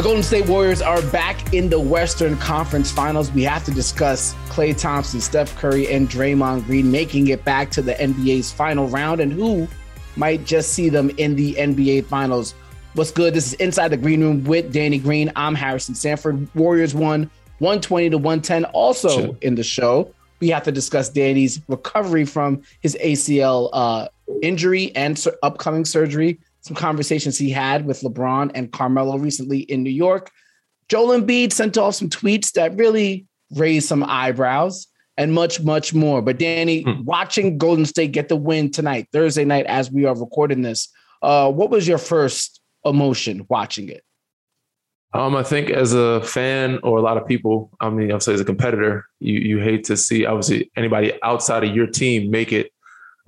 The Golden State Warriors are back in the Western Conference Finals. We have to discuss Klay Thompson, Steph Curry, and Draymond Green making it back to the NBA's final round and who might just see them in the NBA Finals. What's good? This is Inside the Green Room with Danny Green. I'm Harrison Sanford. Warriors won 120 to 110. Also sure. in the show, we have to discuss Danny's recovery from his ACL uh, injury and upcoming surgery some conversations he had with LeBron and Carmelo recently in New York. Joel Embiid sent off some tweets that really raised some eyebrows and much, much more. But Danny, hmm. watching Golden State get the win tonight, Thursday night, as we are recording this, uh, what was your first emotion watching it? Um, I think as a fan or a lot of people, I mean, I'll say as a competitor, you you hate to see obviously anybody outside of your team make it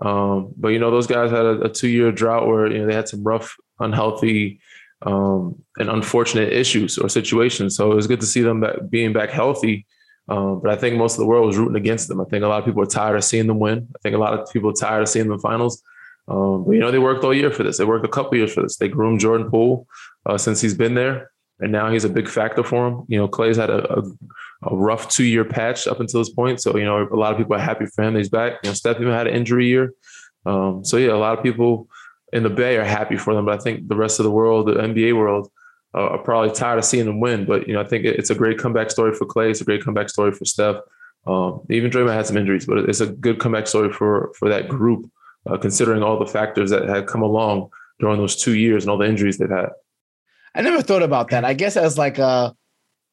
um, but you know, those guys had a, a two year drought where you know they had some rough, unhealthy, um, and unfortunate issues or situations. So it was good to see them back, being back healthy. Um, but I think most of the world was rooting against them. I think a lot of people are tired of seeing them win. I think a lot of people are tired of seeing them finals. Um, but you know, they worked all year for this. They worked a couple years for this. They groomed Jordan Poole uh, since he's been there, and now he's a big factor for them. You know, Klay's had a, a, a rough two year patch up until this point. So, you know, a lot of people are happy for him. He's back. You know, Steph even had an injury year. Um, so, yeah, a lot of people in the Bay are happy for them. But I think the rest of the world, the NBA world, uh, are probably tired of seeing them win. But, you know, I think it's a great comeback story for Klay. It's a great comeback story for Steph. Um, even Draymond had some injuries, but it's a good comeback story for for that group, uh, considering all the factors that had come along during those two years and all the injuries they've had. I never thought about that. I guess as like a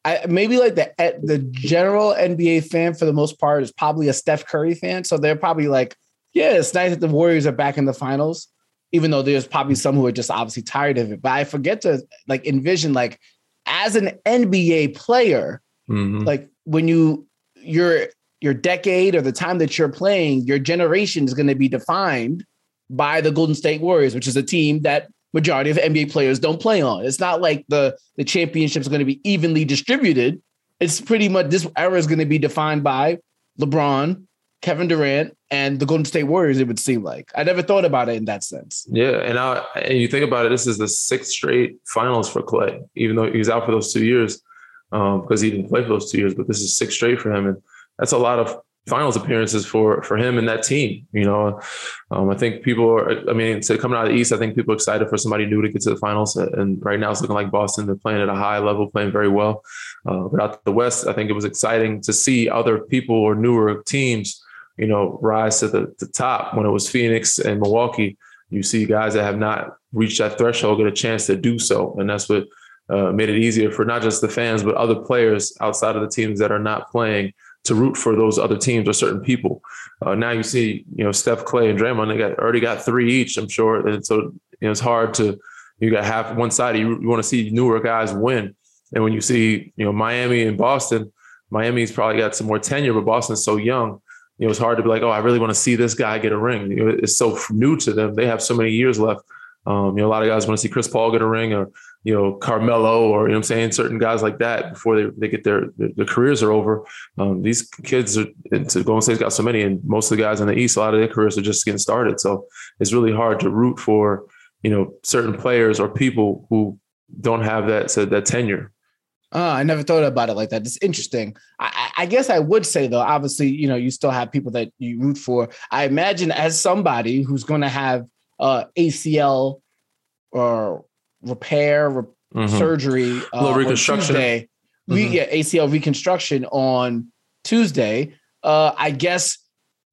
I, maybe like the the general NBA fan for the most part is probably a Steph Curry fan, so they're probably like, yeah, it's nice that the Warriors are back in the finals, even though there's probably some who are just obviously tired of it. But I forget to like envision like as an NBA player, mm-hmm. like when you your your decade or the time that you're playing, your generation is going to be defined by the Golden State Warriors, which is a team that majority of NBA players don't play on. It's not like the the championships are going to be evenly distributed. It's pretty much this era is going to be defined by LeBron, Kevin Durant, and the Golden State Warriors. It would seem like I never thought about it in that sense. Yeah, and I, and you think about it, this is the sixth straight finals for Klay, even though he was out for those two years um, because he didn't play for those two years. But this is six straight for him, and that's a lot of finals appearances for for him and that team. You know, um, I think people are. I mean, so coming out of the East, I think people are excited for somebody new to get to the finals. And right now, it's looking like Boston. They're playing at a high level, playing very well. Uh, but out the West, I think it was exciting to see other people or newer teams, you know, rise to the, the top. When it was Phoenix and Milwaukee, you see guys that have not reached that threshold get a chance to do so, and that's what. Uh, made it easier for not just the fans, but other players outside of the teams that are not playing to root for those other teams or certain people. Uh, now you see, you know, Steph, Klay, and Draymond, they got already got three each. I'm sure, and so you know, it's hard to you got half one side. You, you want to see newer guys win, and when you see, you know, Miami and Boston, Miami's probably got some more tenure, but Boston's so young. You know, it's hard to be like, oh, I really want to see this guy get a ring. You know, it's so new to them. They have so many years left. Um, you know, a lot of guys want to see Chris Paul get a ring or you know, Carmelo or, you know I'm saying, certain guys like that before they, they get their, their, their careers are over. Um, these kids are, to Golden State's got so many, and most of the guys in the East, a lot of their careers are just getting started. So it's really hard to root for, you know, certain players or people who don't have that, so that tenure. Uh, I never thought about it like that. It's interesting. I, I, guess I would say though, obviously, you know, you still have people that you root for. I imagine as somebody who's going to have uh, ACL or repair, re- mm-hmm. surgery, uh, reconstruction. Tuesday, mm-hmm. we get ACL reconstruction on Tuesday. Uh, I guess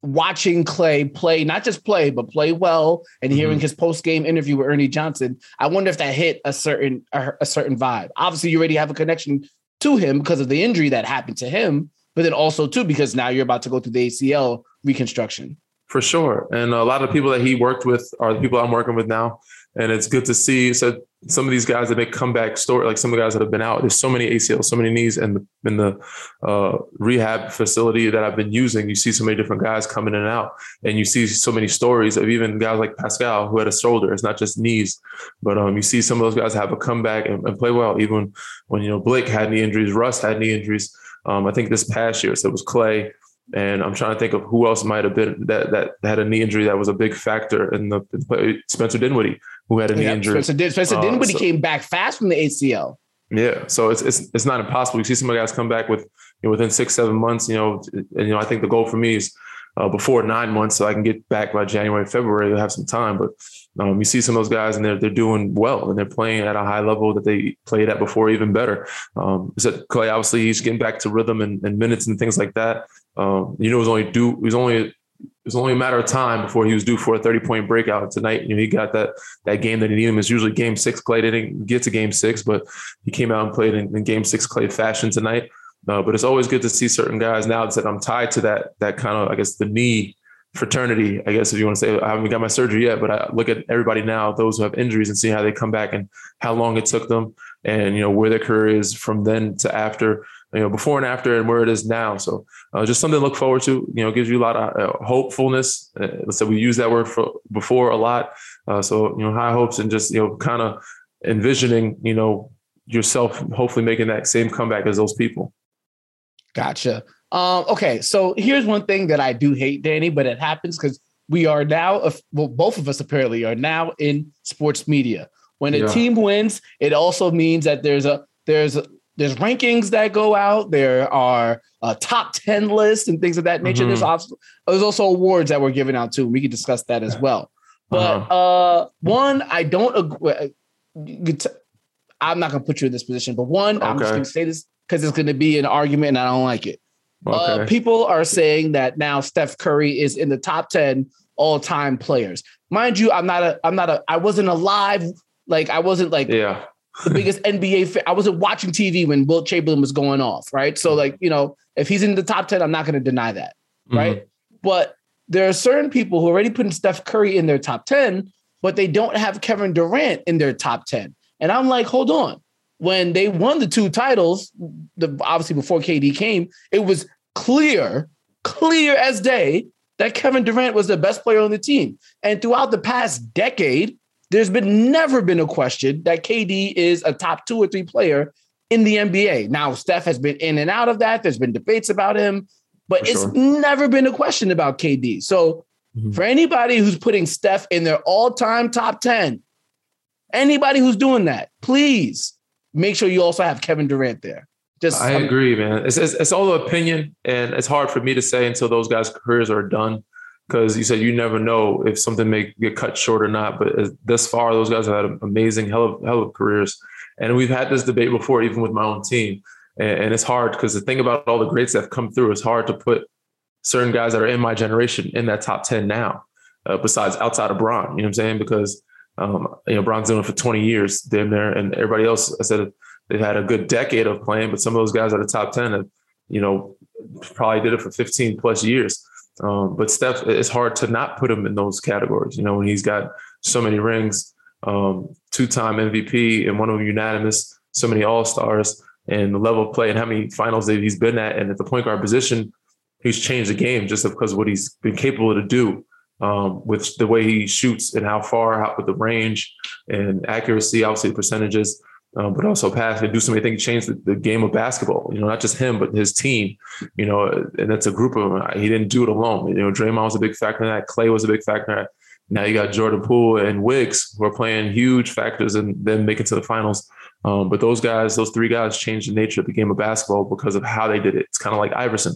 watching Klay play, not just play, but play well, and hearing mm-hmm. his post game interview with Ernie Johnson, I wonder if that hit a certain a, a certain vibe. Obviously, you already have a connection to him because of the injury that happened to him, but then also too because now you're about to go through the ACL reconstruction. For sure, and a lot of people that he worked with are the people I'm working with now and it's good to see. So some of these guys that make comeback story, like some of the guys that have been out, there's so many ACLs, so many knees, and in the uh, rehab facility that I've been using, you see so many different guys coming in and out, and you see so many stories of even guys like Pascal who had a shoulder. It's not just knees, but um, you see some of those guys have a comeback and, and play well. Even when you know Blake had knee injuries, Russ had knee injuries. Um, I think this past year, so it was Klay, and I'm trying to think of who else might have been that that had a knee injury that was a big factor in the Spencer Dinwiddie, who had a knee yeah, injury. Spencer, Spencer uh, Dinwiddie so, came back fast from the ACL. Yeah, so it's it's it's not impossible. You see some guys come back with you know, within six seven months. You know, and you know I think the goal for me is uh, before nine months, so I can get back by January February to have some time. But um, you see some of those guys and they're they're doing well and they're playing at a high level that they played at before, even better. Um, that Klay obviously he's getting back to rhythm and, and minutes and things like that. Um, you know, it was only due. It was only it was only a matter of time before he was due for a 30 point breakout tonight. You know, he got that that game that he needed. It's usually game six. Klay didn't get to game six, but he came out and played in, in game six Klay fashion tonight. Uh, but it's always good to see certain guys now that I'm tied to that that kind of I guess the knee fraternity, I guess if you want to say I haven't got my surgery yet, but I look at everybody now, those who have injuries and see how they come back and how long it took them and you know where their career is from then to after you know, before and after and where it is now. So uh, just something to look forward to, you know, gives you a lot of uh, hopefulness. Uh, let's say we use that word for before a lot. Uh, so, you know, high hopes and just, you know, kind of envisioning, you know, yourself hopefully making that same comeback as those people. Gotcha. Um, okay. So here's one thing that I do hate, Danny, but it happens because we are now, well, both of us apparently are now in sports media. When a yeah. team wins, it also means that there's a, there's a, there's rankings that go out. There are uh, top ten lists and things of that nature. Mm-hmm. There's also there's also awards that were given out too. We can discuss that as well. But uh-huh. uh, one, I don't agree. Uh, I'm not gonna put you in this position, but one, okay. I'm just gonna say this because it's gonna be an argument, and I don't like it. Uh, okay. Uh, people are saying that now Steph Curry is in the top ten all-time players. Mind you, I'm not a, I'm not a, I wasn't alive. Like I wasn't like yeah the biggest NBA fan. I wasn't watching TV when Wilt Chamberlain was going off, right? So, like, you know, if he's in the top 10, I'm not going to deny that, right? Mm-hmm. But there are certain people who are already putting Steph Curry in their top 10, but they don't have Kevin Durant in their top 10. And I'm like, hold on. When they won the two titles, the obviously before KD came, it was clear, clear as day that Kevin Durant was the best player on the team. And throughout the past decade, there's been never been a question that KD is a top two or three player in the NBA. Now, Steph has been in and out of that. There's been debates about him, but for it's sure. never been a question about KD. So, mm-hmm. for anybody who's putting Steph in their all time top 10, anybody who's doing that, please make sure you also have Kevin Durant there. Just I agree, man. It's, it's, it's all opinion, and it's hard for me to say until those guys' careers are done because you said you never know if something may get cut short or not. But thus far, those guys have had amazing hell of, hell of careers. And we've had this debate before, even with my own team. And, and it's hard because the thing about all the greats that have come through, is hard to put certain guys that are in my generation in that top 10 now, uh, besides outside of Bron, you know what I'm saying? Because, um, you know, Bron's doing it for 20 years, damn there. And everybody else, I said, they've had a good decade of playing, but some of those guys at the top 10 have, you know, probably did it for 15 plus years. Um, but Steph, it's hard to not put him in those categories. You know, when he's got so many rings, um, two-time MVP, and one of them unanimous, so many All Stars, and the level of play and how many finals that he's been at, and at the point guard position, he's changed the game just because of what he's been capable to do um, with the way he shoots and how far, out with the range and accuracy, obviously the percentages um, but also pass and do so many things, change the, the, game of basketball. You know, not just him, but his team. You know, and that's a group of them. He didn't do it alone. You know, Draymond was a big factor in that. Klay was a big factor in that. Now you got Jordan Poole and Wiggs who are playing huge factors in them making to the finals. Um, but those guys, those three guys, changed the nature of the game of basketball because of how they did it. It's kind of like Iverson.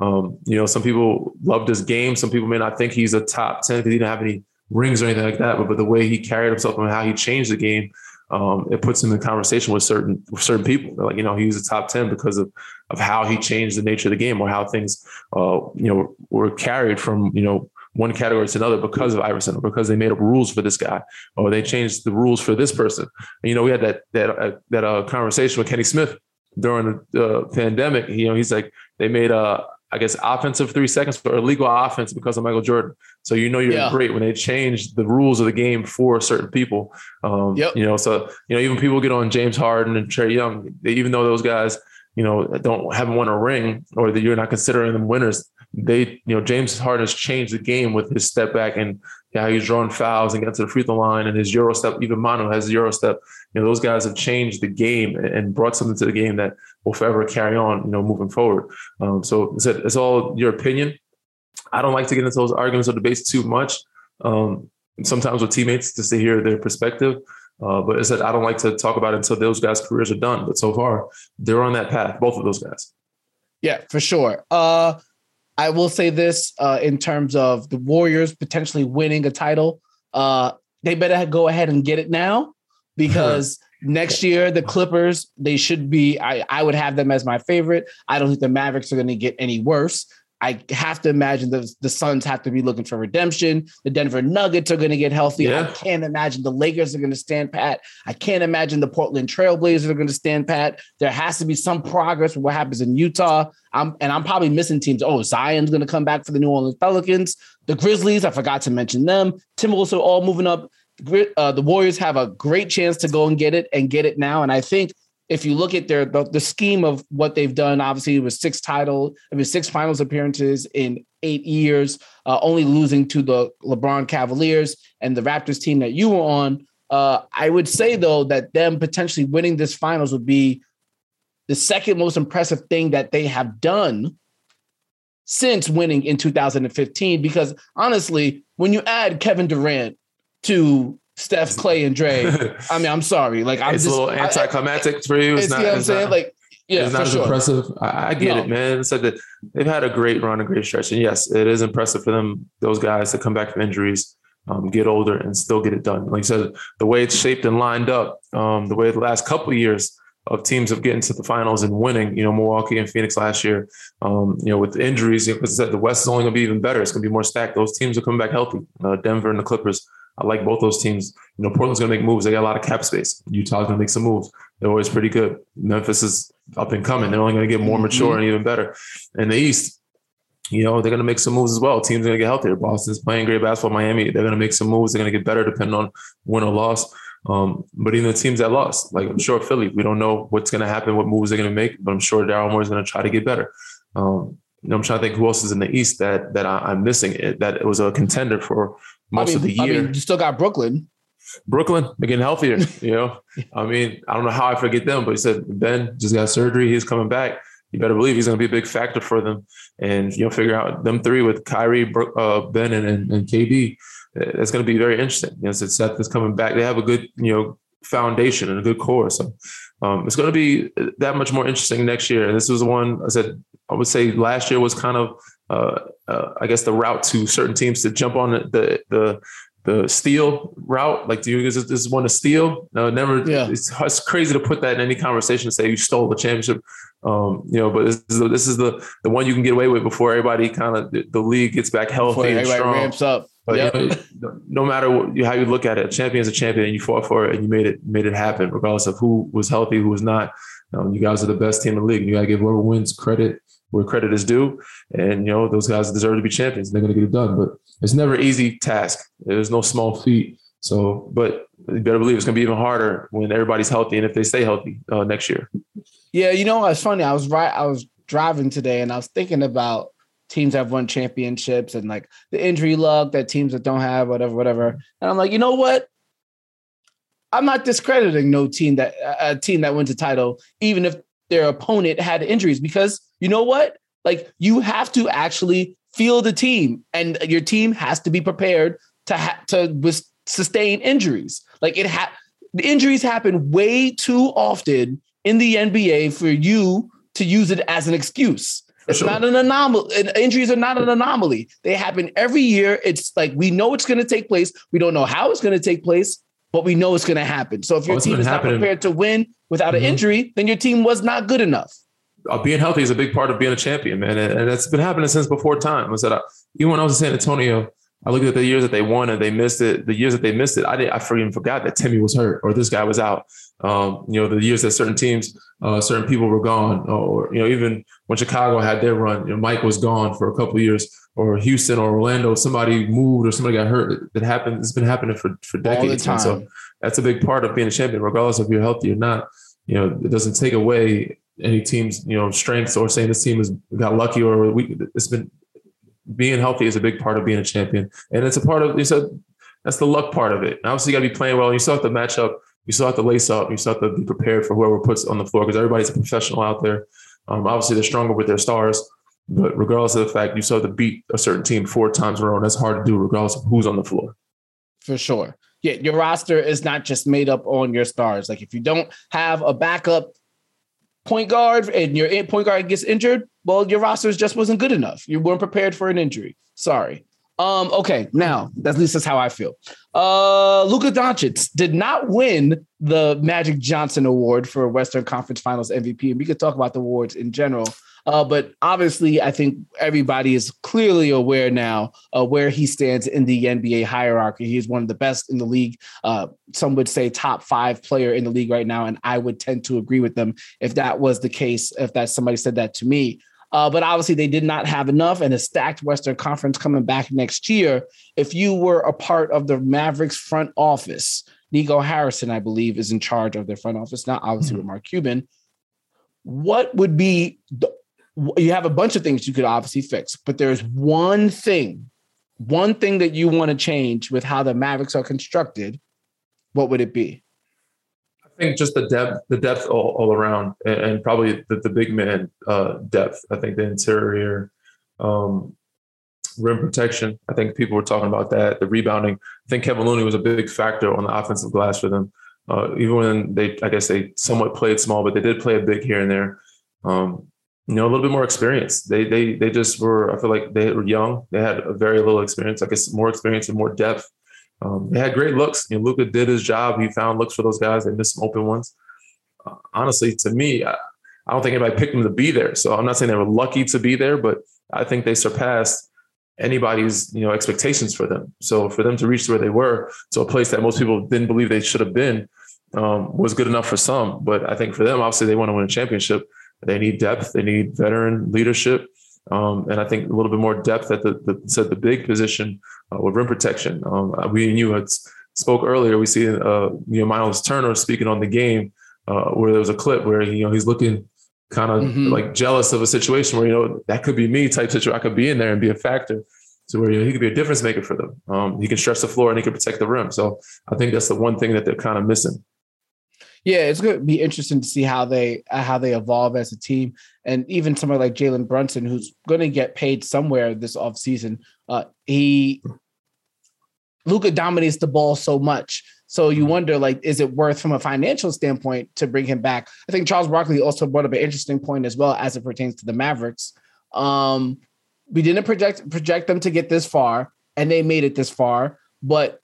Um, you know, some people loved his game. Some people may not think he's a top ten because he didn't have any rings or anything like that. But, but the way he carried himself and how he changed the game um, it puts him in conversation with certain with certain people. They're like, you know, he was a top 10 because of of how he changed the nature of the game or how things uh, you know were carried from, you know, one category to another because of Iverson because they made up rules for this guy or they changed the rules for this person. And, you know, we had that that uh, that uh, conversation with Kenny Smith during the uh, pandemic. You know, he's like they made a I guess offensive three seconds for illegal offense because of Michael Jordan. So you know you're yeah. great when they change the rules of the game for certain people. Um, yep. You know, so you know even people get on James Harden and Trae Young. They, even though those guys, you know, don't haven't won a ring or that you're not considering them winners, they you know James Harden has changed the game with his step back and how he's drawing fouls and getting to the free throw line and his Euro step. Even Manu has Euro step. You know, those guys have changed the game and brought something to the game that will forever carry on. You know, moving forward. Um, so it's, it's all your opinion. I don't like to get into those arguments or debates too much. Um, sometimes with teammates just to hear their perspective. Uh, but I said I don't like to talk about it until those guys' careers are done. But so far, they're on that path. Both of those guys. Yeah, for sure. Uh, I will say this uh, in terms of the Warriors potentially winning a title. Uh, they better go ahead and get it now because next year the Clippers they should be. I I would have them as my favorite. I don't think the Mavericks are going to get any worse. I have to imagine the, the Suns have to be looking for redemption. The Denver Nuggets are going to get healthy. Yeah. I can't imagine the Lakers are going to stand pat. I can't imagine the Portland Trailblazers are going to stand pat. There has to be some progress with what happens in Utah. I'm, and I'm probably missing teams. Oh, Zion's going to come back for the New Orleans Pelicans. The Grizzlies, I forgot to mention them. Timberwolves are all moving up. Uh, the Warriors have a great chance to go and get it and get it now. And I think if you look at their the, the scheme of what they've done, obviously it was six title, I mean six finals appearances in eight years, uh, only losing to the LeBron Cavaliers and the Raptors team that you were on. Uh, I would say though that them potentially winning this finals would be the second most impressive thing that they have done since winning in 2015. Because honestly, when you add Kevin Durant to Steph, Klay, and Dre. I mean, I'm sorry. Like, I'm it's just, a little anticlimactic I, for you. It's, it's not, you know what I'm saying? Not, like, yeah, it's not as sure. impressive. I, I get no. it, man. It's like that they've had a great run, a great stretch, and yes, it is impressive for them. Those guys to come back from injuries, um, get older, and still get it done. Like you said, the way it's shaped and lined up, um, the way the last couple of years of teams of getting to the finals and winning. You know, Milwaukee and Phoenix last year. Um, you know, with injuries, because you know, the West is only going to be even better. It's going to be more stacked. Those teams are coming back healthy. Uh, Denver and the Clippers I like both those teams. You know, Portland's going to make moves. They got a lot of cap space. Utah's going to make some moves. They're always pretty good. Memphis is up and coming. They're only going to get more mature mm-hmm. and even better. In the East, you know, they're going to make some moves as well. Teams are going to get healthier. Boston's playing great basketball. Miami, they're going to make some moves. They're going to get better depending on win or loss. Um, but even the teams that lost, like I'm sure Philly, we don't know what's going to happen, what moves they're going to make, but I'm sure Daryl Morey is going to try to get better. Um, you know, I'm trying to think who else is in the East that that I, am missing. It that it was a contender for most I mean, of the year. I mean, you still got Brooklyn. Brooklyn, they're getting healthier. You know, I mean, I don't know how I forget them, but he said Ben just got surgery. He's coming back. You better believe he's going to be a big factor for them. And you know, figure out them three with Kyrie, uh, Ben, and, and, and KD. That's going to be very interesting. You know, so Seth is coming back. They have a good, you know, foundation and a good core. So um, it's going to be that much more interesting next year. And this was one I said I would say last year was kind of uh, uh, I guess the route to certain teams to jump on the the the, steal route. Like, do you guys just want to steal? No, never. Yeah. It's, it's, crazy to put that in any conversation. and Say you stole the championship, um, you know. But this is, the, this is the the one you can get away with before everybody kind of the, the, league gets back healthy before and strong. Ramps up. But yep. you know, no matter what, how you look at it, a champion is a champion, and you fought for it, and you made it made it happen, regardless of who was healthy, who was not. Um, you guys are the best team in the league. You got to give whoever wins credit where credit is due. And, you know, those guys deserve to be champions. They're to get it done. But it's never easy task. There's no small feat. So, but you better believe it's to be even harder when everybody's healthy and if they stay healthy uh, next year. Yeah, you know, it's funny. I was right. I was driving today and I was thinking about teams that have won championships and like the injury luck that teams that don't have, whatever, whatever. And I'm like, you know what? I'm not discrediting no team that a team that wins a title, even if their opponent had injuries because you know what? Like you have to actually feel the team and your team has to be prepared to ha- to sustain injuries. Like it ha- the injuries happen way too often in the NBA for you to use it as an excuse. It's sure. not an anomaly. Injuries are not an anomaly. They happen every year. It's like we know it's going to take place. We don't know how it's going to take place, but we know it's going to happen. So if your oh, team is not prepared to win without mm-hmm. an injury, then your team was not good enough uh, being healthy is a big part of being a champion, man. And, and it's been happening since before time. I said, I, even when I was in San Antonio, I looked at the years that they won and they missed it. The years that they missed it, I didn't. I even forgot that Timmy was hurt or this guy was out. Um, you know, the years that certain teams, uh, certain people were gone, or you know, even when Chicago had their run, you know, Mike was gone for a couple years, or Houston or Orlando, somebody moved or somebody got hurt. It happened. It's been happening for for decades. So that's a big part of being a champion, regardless if you're healthy or not. You know, it doesn't take away any team's you know strengths or saying this team has got lucky or we it's been being healthy is a big part of being a champion and it's a part of you said that's the luck part of it and obviously you got to be playing well and you still have to match up you still have to lace up you still have to be prepared for whoever puts on the floor because everybody's a professional out there um, obviously they're stronger with their stars but regardless of the fact you saw to beat a certain team four times in a row that's hard to do regardless of who's on the floor for sure Yeah, your roster is not just made up on your stars. Like if you don't have a backup point guard and your point guard gets injured, well, your roster just wasn't good enough. You weren't prepared for an injury. Sorry. Um, okay, now at least that's how I feel. Uh Luka Doncic did not win the Magic Johnson Award for Western Conference Finals MVP. And we could talk about the awards in general. Uh, but obviously, I think everybody is clearly aware now uh, where he stands in the NBA hierarchy. He's one of the best in the league. Uh, some would say top five player in the league right now, and I would tend to agree with them if that was the case. If that somebody said that to me. Uh, but obviously, they did not have enough, and a stacked Western Conference coming back next year. If you were a part of the Mavericks front office, Nico Harrison, I believe, is in charge of their front office now, obviously mm-hmm. with Mark Cuban. What would be the, you have a bunch of things you could obviously fix, but there's one thing, one thing that you want to change with how the Mavericks are constructed. What would it be? I think just the depth, the depth all, all around, and, probably the, the, big man uh, depth. I think the interior um, rim protection. I think people were talking about that. The rebounding. I think Kevin Looney was a big factor on the offensive glass for them. Uh, even when they, I guess they somewhat played small, but they did play a big here and there. Um, you know, a little bit more experience. They they they just were. I feel like they were young. They had a very little experience. I guess more experience and more depth um, they had great looks. You know, Luka did his job. He found looks for those guys. They missed some open ones. Uh, honestly, to me, I, I, don't think anybody picked them to be there. So I'm not saying they were lucky to be there, but I think they surpassed anybody's you know expectations for them. So for them to reach where they were to a place that most people didn't believe they should have been um, was good enough for some. But I think for them, obviously, they want to win a championship. They need depth. They need veteran leadership. Um, and I think a little bit more depth at the, the said the big position uh, with rim protection. Um, we and you had spoke earlier. We see uh, you know Miles Turner speaking on the game uh, where there was a clip where you know he's looking kind of mm-hmm. like jealous of a situation where you know that could be me type situation. I could be in there and be a factor. So where you know, he could be a difference maker for them. Um, he can stretch the floor and he can protect the rim. So I think that's the one thing that they're kind of missing. Yeah, it's going to be interesting to see how they how they evolve as a team, and even somebody like Jalen Brunson, who's going to get paid somewhere this offseason. Uh, he Luka dominates the ball so much, so you wonder like, is it worth from a financial standpoint to bring him back? I think Charles Barkley also brought up an interesting point as well as it pertains to the Mavericks. Um, we didn't project project them to get this far, and they made it this far, but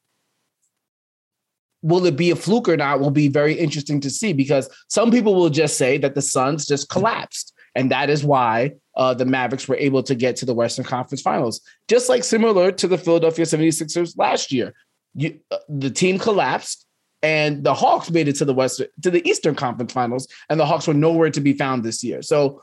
will it be a fluke or not will be very interesting to see because some people will just say that the Suns just collapsed. And that is why uh, the Mavericks were able to get to the Western Conference Finals, just like similar to the Philadelphia 76ers last year. You, uh, the team collapsed and the Hawks made it to the Western to the Eastern Conference Finals, and the Hawks were nowhere to be found this year. So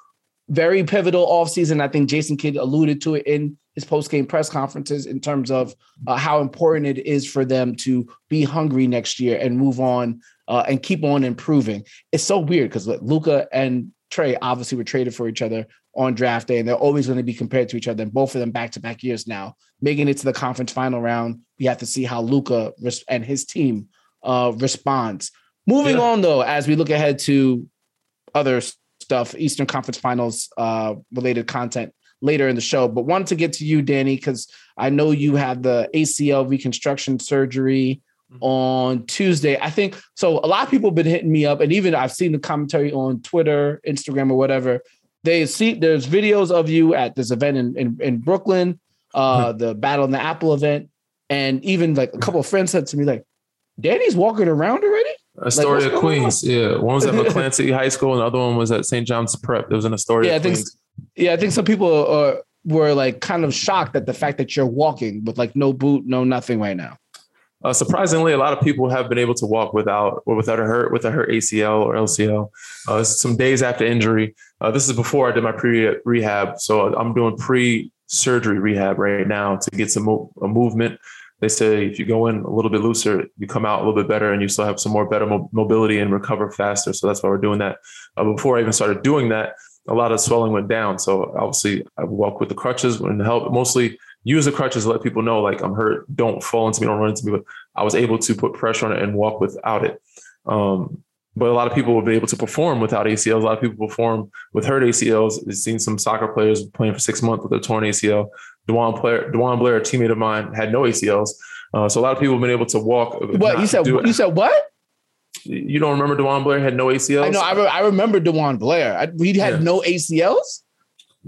very pivotal offseason. I think Jason Kidd alluded to it in his post-game press conferences in terms of uh, how important it is for them to be hungry next year and move on uh, and keep on improving. It's so weird because Luka and Trae obviously were traded for each other on draft day, and they're always going to be compared to each other. And both of them back-to-back years now, making it to the conference final round. We have to see how Luka and his team uh, responds. Moving yeah. on, though, as we look ahead to other stuff, Eastern Conference Finals uh, related content later in the show. But wanted to get to you, Danny, because I know you had the ACL reconstruction surgery mm-hmm. on Tuesday. I think so. A lot of people have been hitting me up, and even I've seen the commentary on Twitter, Instagram, or whatever. They see there's videos of you at this event in in, in Brooklyn, uh, mm-hmm. the Battle in the Apple event, and even like a couple of friends said to me like, "Danny's walking around already." Astoria, like, Queens. On? Yeah, one was at McClancy High School, and the other one was at St. John's Prep. There was an Astoria. Yeah, I think. Yeah, I think some people are, were like kind of shocked at the fact that you're walking with like no boot, no nothing right now. Uh, surprisingly, a lot of people have been able to walk without or without a hurt, with a hurt ACL or LCL. Uh, some days after injury. Uh, this is before I did my pre rehab, so I'm doing pre surgery rehab right now to get some mo- movement they say if you go in a little bit looser, you come out a little bit better and you still have some more better mo- mobility and recover faster. So that's why we're doing that. Uh, before I even started doing that, a lot of swelling went down. So obviously I walk with the crutches and help mostly use the crutches to let people know like I'm hurt, don't fall into me, don't run into me. But I was able to put pressure on it and walk without it. Um, but a lot of people will be able to perform without ACLs. A lot of people perform with hurt ACLs. I've seen some soccer players playing for six months with a torn ACL. DeJuan Blair, DeJuan Blair, a teammate of mine, had no ACLs. Uh, so a lot of people have been able to walk. What you said? You said what? You don't remember DeJuan Blair had no ACLs? I know. I, re- I remember DeJuan Blair. I, he had yeah. no ACLs.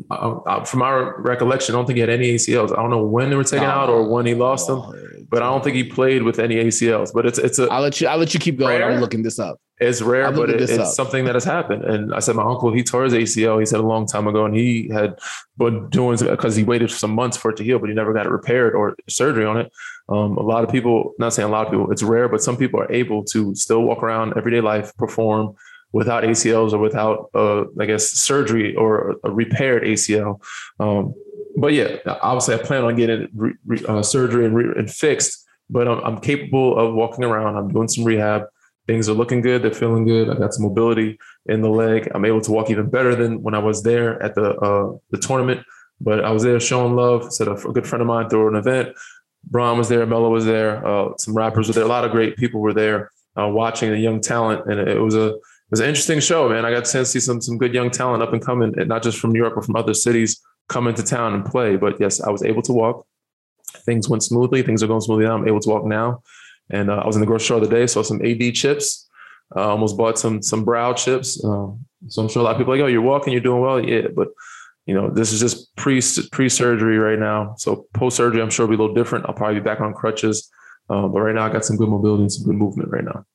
Uh, from our recollection, I don't think he had any ACLs. I don't know when they were taken oh, out or when he lost them, but I don't think he played with any ACLs. But it's it's a. I'll let you. I'll let you keep going. Rare. I'm looking this up. It's rare, but it, it's up. something that has happened. And I said, my uncle, he tore his ACL. He said a long time ago, and he had been doing because he waited some months for it to heal, but he never got it repaired or surgery on it. Um, a lot of people, not saying a lot of people, it's rare, but some people are able to still walk around everyday life, perform without ACLs or without, uh, I guess, surgery or a repaired ACL. Um, but yeah, obviously, I plan on getting re, re, uh, surgery and, re, and, fixed. But I'm, I'm, capable of walking around. I'm doing some rehab. Things are looking good. They're feeling good. I got some mobility in the leg. I'm able to walk even better than when I was there at the uh, the tournament. But I was there showing love. Said a, a good friend of mine threw an event. Bron was there. Melo was there. Uh, some rappers were there. A lot of great people were there uh, watching the young talent, and it was a was an interesting show, man. I got to see some some good young talent up and coming, not just from New York, but from other cities come into town and play. But yes, I was able to walk. Things went smoothly. Things are going smoothly now. I'm able to walk now. And uh, I was in the grocery store the day, saw some AD chips. Uh, almost bought some some brow chips. Uh, so I'm sure a lot of people are like, oh, you're walking, you're doing well. Yeah, but you know, this is just pre pre surgery right now. So post surgery, I'm sure it'll be a little different. I'll probably be back on crutches. Uh, but right now, I got some good mobility and some good movement right now.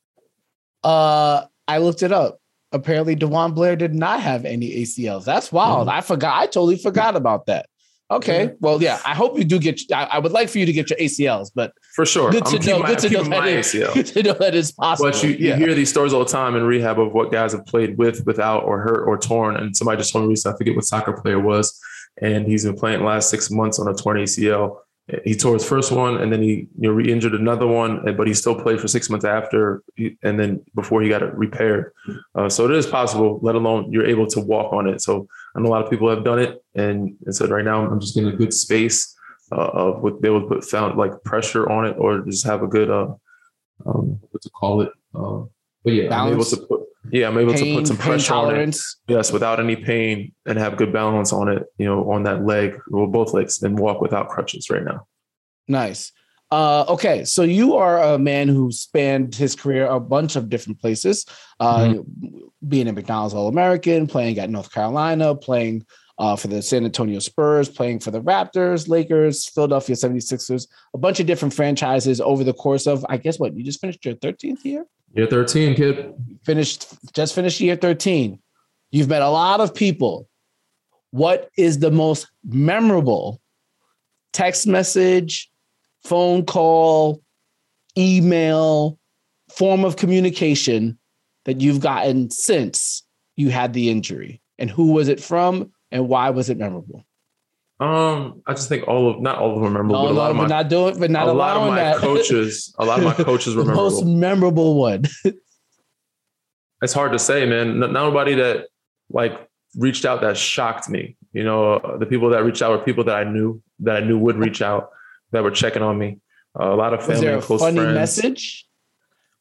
Uh, I looked it up. Apparently, DeJuan Blair did not have any ACLs. That's wild. Mm-hmm. I forgot. I totally forgot about that. Okay. Well, yeah. I hope you do get. I, I, would like for you to get your ACLs, but for sure, good to know. My, good to know that ACL. Good to know that it's possible. But you, you yeah. hear these stories all the time in rehab of what guys have played with, without, or hurt, or torn. And somebody just told me recently. I forget what soccer player was, and he's been playing the last six months on a torn ACL he tore his first one and then he you know re-injured another one but he still played for six months after and then before he got it repaired uh, so it is possible let alone you're able to walk on it so i know a lot of people have done it and, and so right now i'm just getting a good space uh, of what they would put found like pressure on it or just have a good uh um what to call it uh, but yeah Balance. i'm able to put yeah, I'm able pain, to put some pressure on it. Yes, without any pain and have good balance on it, you know, on that leg or both legs and walk without crutches right now. Nice. Uh, okay, so you are a man who spanned his career a bunch of different places, uh, mm-hmm. being a McDonald's All American, playing at North Carolina, playing uh, for the San Antonio Spurs, playing for the Raptors, Lakers, Philadelphia 76ers, a bunch of different franchises over the course of, I guess, what you just finished your 13th year? Year 13, kid. Finished, just finished year 13. You've met a lot of people. What is the most memorable text message, phone call, email, form of communication that you've gotten since you had the injury? And who was it from and why was it memorable? Um, I just think all of not all of them are memorable. No, but a lot of my, not doing, but not a lot of my that. coaches. A lot of my coaches were memorable. most memorable one. it's hard to say, man. Not nobody that like reached out that shocked me. You know, uh, the people that reached out were people that I knew that I knew would reach out that were checking on me. Uh, a lot of family and close funny friends. message?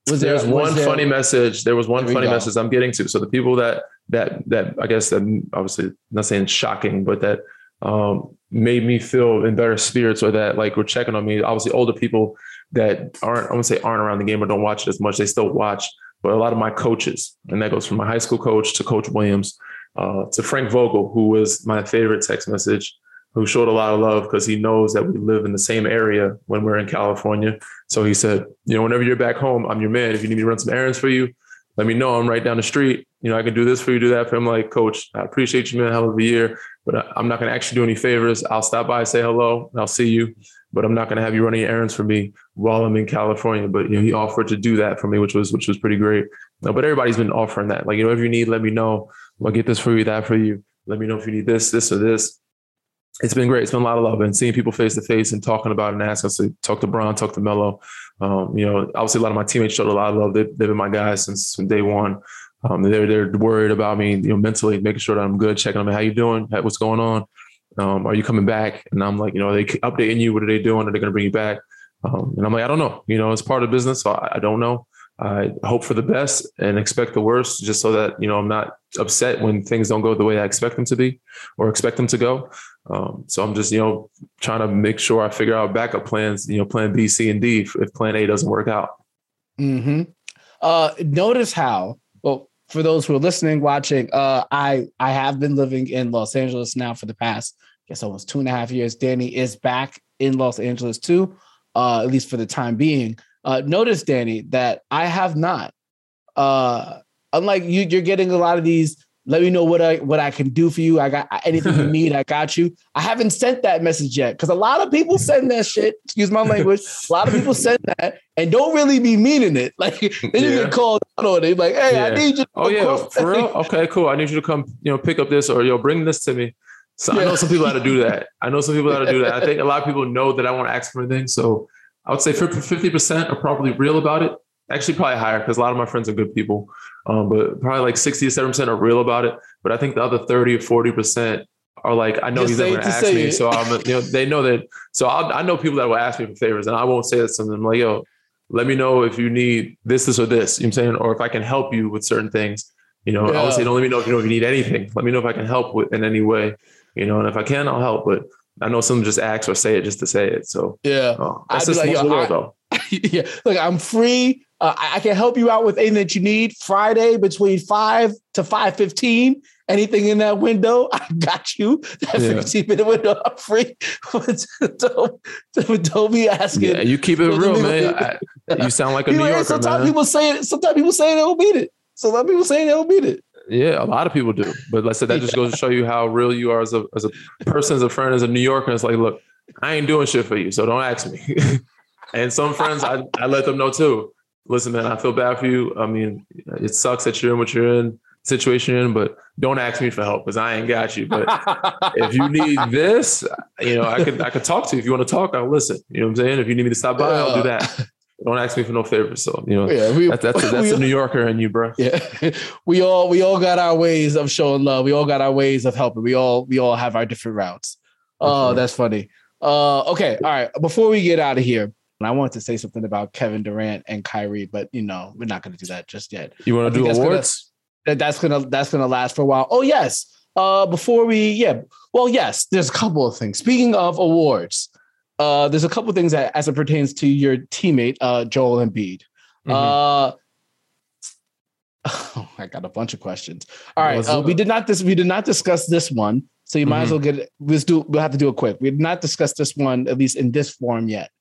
Was there There's one there, funny message. There was one funny message I'm getting to. So the people that that that I guess that obviously not saying shocking, but that um, made me feel in better spirits or that like were checking on me. Obviously, older people that aren't, I wouldn't say aren't around the game or don't watch it as much, they still watch. But a lot of my coaches, and that goes from my high school coach to Coach Williams uh, to Frank Vogel, who was my favorite text message, who showed a lot of love because he knows that we live in the same area when we're in California. So he said, you know, whenever you're back home, I'm your man. If you need me to run some errands for you, let me know. I'm right down the street. You know, I can do this for you, do that for him. Like, coach, I appreciate you, man. Hell of a year, but I'm not going to actually do any favors. I'll stop by, say hello, I'll see you. But I'm not going to have you running errands for me while I'm in California. But you know, he offered to do that for me, which was which was pretty great. but everybody's been offering that. Like, you know, if you need, let me know. I'll get this for you, that for you. Let me know if you need this, this, or this. It's been great. It's been a lot of love and seeing people face to face and talking about it and asking us to talk to Bron, talk to Melo. Um, you know, obviously a lot of my teammates showed a lot of love. They, have been my guys since day one. Um, they're they're worried about me, you know, mentally, making sure that I'm good, checking on me. How you doing? What's going on? Um, are you coming back? And I'm like, you know, are they updating you? What are they doing? Are they going to bring you back? Um, and I'm like, I don't know. You know, it's part of business, so I, I, don't know. I hope for the best and expect the worst, just so that you know I'm not upset when things don't go the way I expect them to be or expect them to go. Um, so I'm just, you know, trying to make sure I figure out backup plans, you know, plan B, C, and D if, if plan A doesn't work out. Mm-hmm. Uh, notice how, well, for those who are listening, watching, uh, I I have been living in Los Angeles now for the past, I guess almost two and a half years. Danny is back in Los Angeles too, uh, at least for the time being. Uh, notice, Danny, that I have not. Uh, unlike you, you're getting a lot of these let me know what I what I can do for you. I got anything you need. I got you. I haven't sent that message yet because a lot of people send that shit. Excuse my language. A lot of people send that and don't really be meaning it. Like then yeah. you get called out on it. Like, hey, yeah. I need you. oh yeah, for real. Okay, cool. I need you to come. You know, pick up this or yo, bring this to me. So yeah. I know some people how to do that. I know some people how to do that. I think a lot of people know that I want to ask for anything. So I would say fifty percent are probably real about it. Actually, probably higher because a lot of my friends are good people. Um, but probably like 60 to 70 percent are real about it. But I think the other 30 or 40 percent are like, I know Just he's never gonna ask me. It. So I'm, you know, they know that. So I'll, i know people that will ask me for favors and I won't say that to them. I'm like, yo, let me know if you need this, this, or this, you know what I'm saying? Or if I can help you with certain things. You know, yeah. I would say, don't let me know if you know if you need anything. Let me know if I can help with in any way. You know, and if I can, I'll help. But I know some just ask or say it just to say it. So yeah, uh, that's just like, yo, I, though. yeah, look, I'm free. Uh, I can help you out with anything that you need. Friday between five to five fifteen. Anything in that window, I got you. That yeah. 15 minute window, I'm free. don't, don't be asking. Yeah, you keep it real, man. I, you sound like a New Yorker, Sometimes man. people say it. Sometimes people say they don't beat it. So a lot of people say they don't beat it. Yeah, a lot of people do. But like I said, that just goes to show you how real you are as a as a person, as a friend, as a New Yorker. It's like, look, I ain't doing shit for you, so don't ask me. and some friends, I, I let them know too listen, man, I feel bad for you. I mean, it sucks that you're in what you're in, situation in, but don't ask me for help because I ain't got you. But if you need this, you know, I could I could talk to you. If you want to talk, I'll listen. You know what I'm saying? If you need me to stop by, I'll do that. Don't ask me for no favors. So you know, yeah, we, that's that's, that's we, a New Yorker in you, bro. Yeah, we all we all got our ways of showing love. We all got our ways of helping. We all we all have our different routes. Oh, that's funny. Uh, okay, all right. Before we get out of here, and I wanted to say something about Kevin Durant and Kyrie, but you know, we're not going to do that just yet. You want to do awards? Gonna, that's gonna that's gonna last for a while. Oh yes. Uh, before we, yeah, well, yes. There's a couple of things. Speaking of awards, uh, there's a couple of things that, as it pertains to your teammate, uh, Joel Embiid. Mm-hmm. Uh, oh, I got a bunch of questions. All right, uh, we did not this we did not discuss this one, so you mm-hmm. might as mm-hmm. well get let's do we'll have to do it quick. We did not discuss this one at least in this form yet.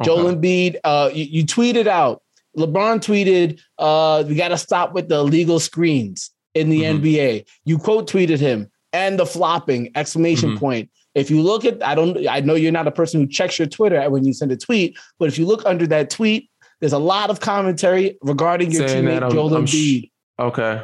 Okay. Joel Embiid, uh, you, you, tweeted out. LeBron tweeted, uh, "We got to stop with the illegal screens in the mm-hmm. NBA." You quote tweeted him and the flopping exclamation mm-hmm. point. If you look at, I don't, I know you're not a person who checks your Twitter when you send a tweet, but if you look under that tweet, there's a lot of commentary regarding your Saying teammate Joel Embiid. Sh- okay.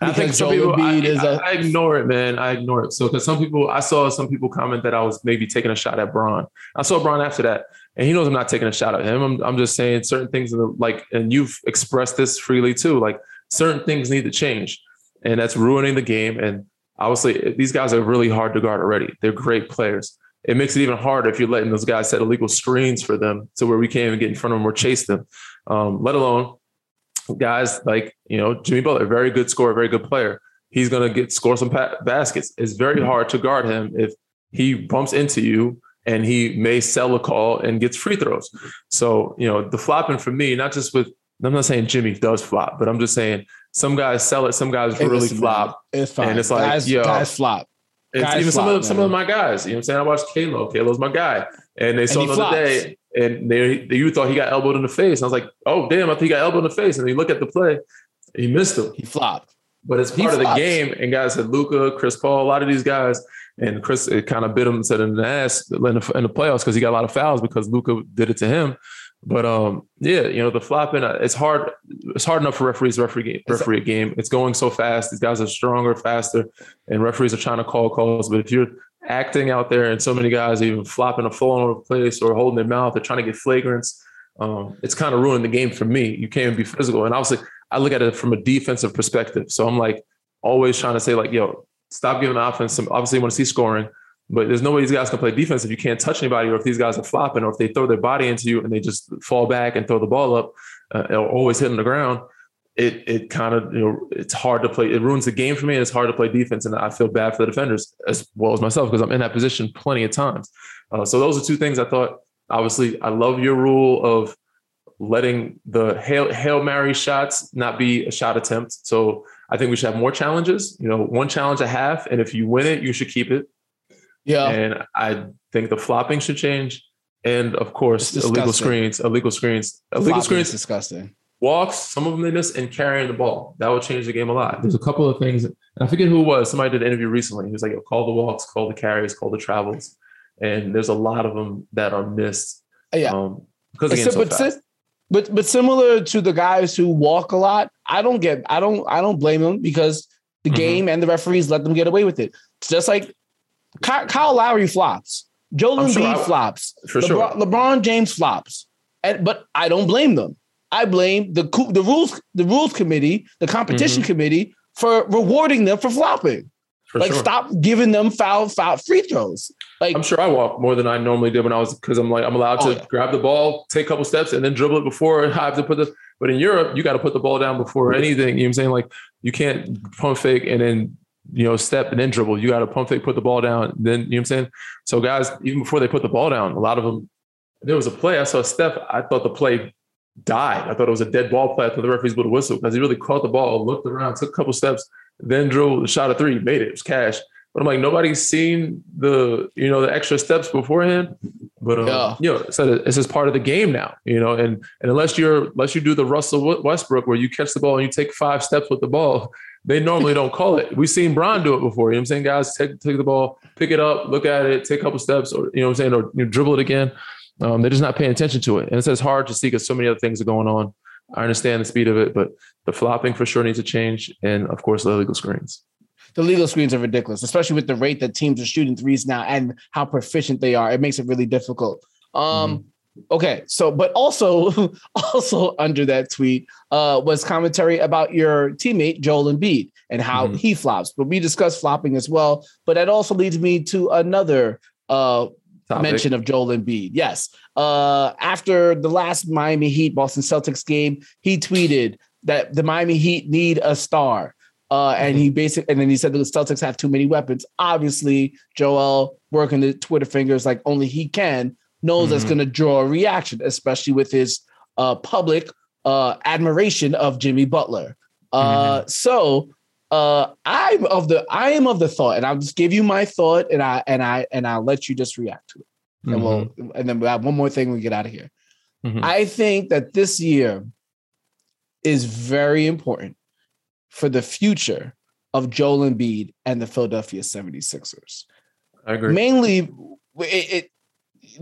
I think Joel people, Embiid I, is a, I ignore it, man. I ignore it. So because some people, I saw some people comment that I was maybe taking a shot at Bron. I saw Bron after that, and he knows I'm not taking a shot at him. I'm, I'm just saying certain things like, and you've expressed this freely too. Like certain things need to change, and that's ruining the game. And obviously, these guys are really hard to guard already. They're great players. It makes it even harder if you're letting those guys set illegal screens for them to where we can't even get in front of them or chase them. Um, let alone guys like you know Jimmy Butler, very good scorer, very good player. He's gonna get score some pa- baskets. It's very hard to guard him if he bumps into you and he may sell a call and gets free throws. So, you know, the flopping for me, not just with, I'm not saying Jimmy does flop, but I'm just saying some guys sell it, some guys really listen, flop. Man, it's fine. And it's like, guys, yo, guys flop. It's guys even flop, some of some of my guys. You know what I'm saying? I watched Kalo. Kalo's my guy. And they saw and the other day and they you thought he got elbowed in the face. And I was like, oh damn, I think he got elbowed in the face. And you look at the play, he missed him. He flopped. But it's part of the game. And guys said Luka, Chris Paul, a lot of these guys, and Chris it kind of bit him said in the ass in the, in the playoffs because he got a lot of fouls because Luka did it to him. But um, yeah, you know the flopping. Uh, it's hard. It's hard enough for referees to referee game, referee a game. It's going so fast. These guys are stronger, faster, and referees are trying to call calls. But if you're acting out there and so many guys even flopping a falling over place or holding their mouth, they're trying to get flagrants. Um, it's kind of ruining the game for me. You can't be physical. And obviously, I look at it from a defensive perspective. So I'm like always trying to say like, yo, stop giving offense some. Obviously, you want to see scoring, but there's no way these guys can play defense if you can't touch anybody, or if these guys are flopping, or if they throw their body into you and they just fall back and throw the ball up, uh, or always hitting the ground. it it kind of you know it's hard to play. It ruins the game for me, and it's hard to play defense. And I feel bad for the defenders as well as myself because I'm in that position plenty of times. Uh, so those are two things I thought. Obviously, I love your rule of letting the hail hail mary shots not be a shot attempt. So I think we should have more challenges. You know, one challenge a half, and if you win it, you should keep it. Yeah. And I think the flopping should change. And of course, illegal screens, illegal screens, illegal screens, disgusting. Walks, some of them they miss, and carrying the ball. That would change the game a lot. There's a couple of things, and I forget who it was. Somebody did an interview recently. He was like, call the walks, call the carries, call the travels. And there's a lot of them that are missed. Yeah. Um, because again, so but, fast. But but similar to the guys who walk a lot, I don't get I don't I don't blame them because the Mhm. game and the referees let them get away with it. It's just like Kyle Lowry flops, Joel Embiid sure I- flops, for LeBron, sure. LeBron James flops, and but I don't blame them. I blame the the rules the rules committee, the competition Mm-hmm. committee for rewarding them for flopping. For like sure. stop giving them foul foul free throws. Like I'm sure I walk more than I normally did when I was because I'm like I'm allowed to Oh, yeah. grab the ball, take a couple steps, and then dribble it before I have to put the. But in Europe, you got to put the ball down before anything. You know what I'm saying? Like you can't pump fake and then you know step and then dribble. You got to pump fake, put the ball down, then you know what I'm saying. So guys, even before they put the ball down, a lot of them. There was a play I saw Steph. I thought the play died. I thought it was a dead ball play. I thought the referees blew the whistle because he really caught the ball, looked around, took a couple steps, then drilled, shot a three, made it. It was cash. But I'm like, nobody's seen the you know the extra steps beforehand. But um, Yeah. you know, so it's just part of the game now. You know, and and unless you're unless you do the Russell Westbrook where you catch the ball and you take five steps with the ball, they normally don't call it. We've seen Bron do it before. You know what I'm saying, guys? Take take the ball, pick it up, look at it, take a couple steps, or you know what I'm saying, or you know, dribble it again. Um, they're just not paying attention to it, and it's, it's hard to see because so many other things are going on. I understand the speed of it, but the flopping for sure needs to change, and of course, the illegal screens. the legal screens are ridiculous, especially with the rate that teams are shooting threes now and how proficient they are. It makes it really difficult. Um, okay, so but also also under that tweet uh was commentary about your teammate Joel Embiid and how Mhm. he flops. But we discussed flopping as well. But that also leads me to another uh Topic. mention of Joel Embiid. Yes. Uh, after the last Miami Heat Boston Celtics game, he tweeted that the Miami Heat need a star. Uh, and he basically, and then he said that the Celtics have too many weapons. Obviously, Joel working the Twitter fingers like only he can knows that's Mhm. going to draw a reaction, especially with his uh, public uh, admiration of Jimmy Butler. Uh, So uh, I'm of the I am of the thought, and I'll just give you my thought, and I and I and I'll let you just react to it and we'll and then we'll have one more thing when we get out of here. Mhm. I think that this year is very important for the future of Joel Embiid and the Philadelphia 76ers. I agree. Mainly it, it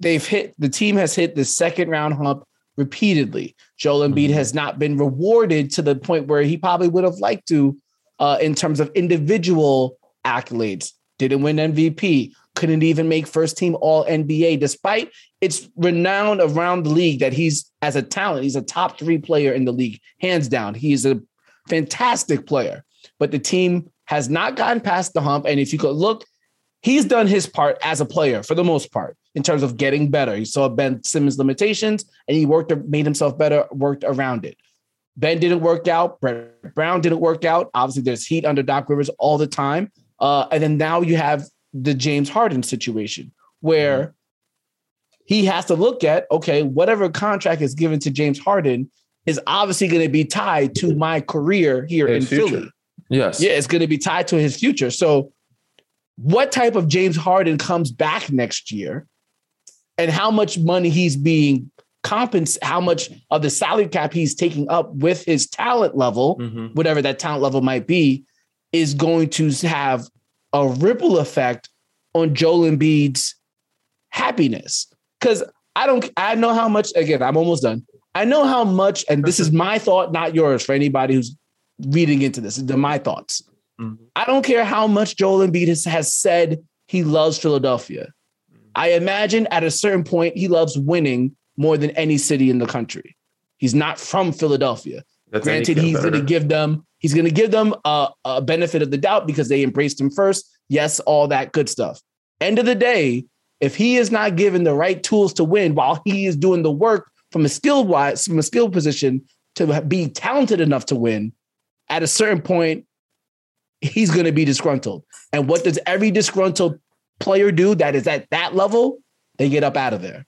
they've hit the team has hit the second round hump repeatedly. Joel Embiid Mhm. has not been rewarded to the point where he probably would have liked to uh, in terms of individual accolades. Didn't win MVP, couldn't even make first team all NBA, despite it's renowned around the league that he's as a talent, he's a top three player in the league, hands down. He's a fantastic player, but the team has not gotten past the hump. And if you could look, he's done his part as a player for the most part in terms of getting better. He saw Ben Simmons' limitations and he worked, made himself better, worked around it. Ben didn't work out. Brett Brown didn't work out. Obviously, there's heat under Doc Rivers all the time. Uh, and then now you have the James Harden situation where he has to look at okay, whatever contract is given to James Harden is obviously going to be tied to my career here His in future. Philly. Yes. Yeah, it's going to be tied to his future. So, what type of James Harden comes back next year, and how much money he's being compensated, how much of the salary cap he's taking up with his talent level, Mhm. whatever that talent level might be, is going to have a ripple effect on Joel Embiid's happiness. Because I don't, I know how much. Again, I'm almost done. I know how much, and this is my thought, not yours. For anybody who's reading into this, my thoughts. Mhm. I don't care how much Joel Embiid has, has said he loves Philadelphia. I imagine at a certain point he loves winning more than any city in the country. He's not from Philadelphia. That's Granted, he's going to give them he's going to give them a, a benefit of the doubt because they embraced him first. Yes, all that good stuff. End of the day, if he is not given the right tools to win while he is doing the work from a skilled wise from a skill position, to be talented enough to win, at a certain point, he's going to be disgruntled. And what does every disgruntled player do that is at that level? They get up out of there.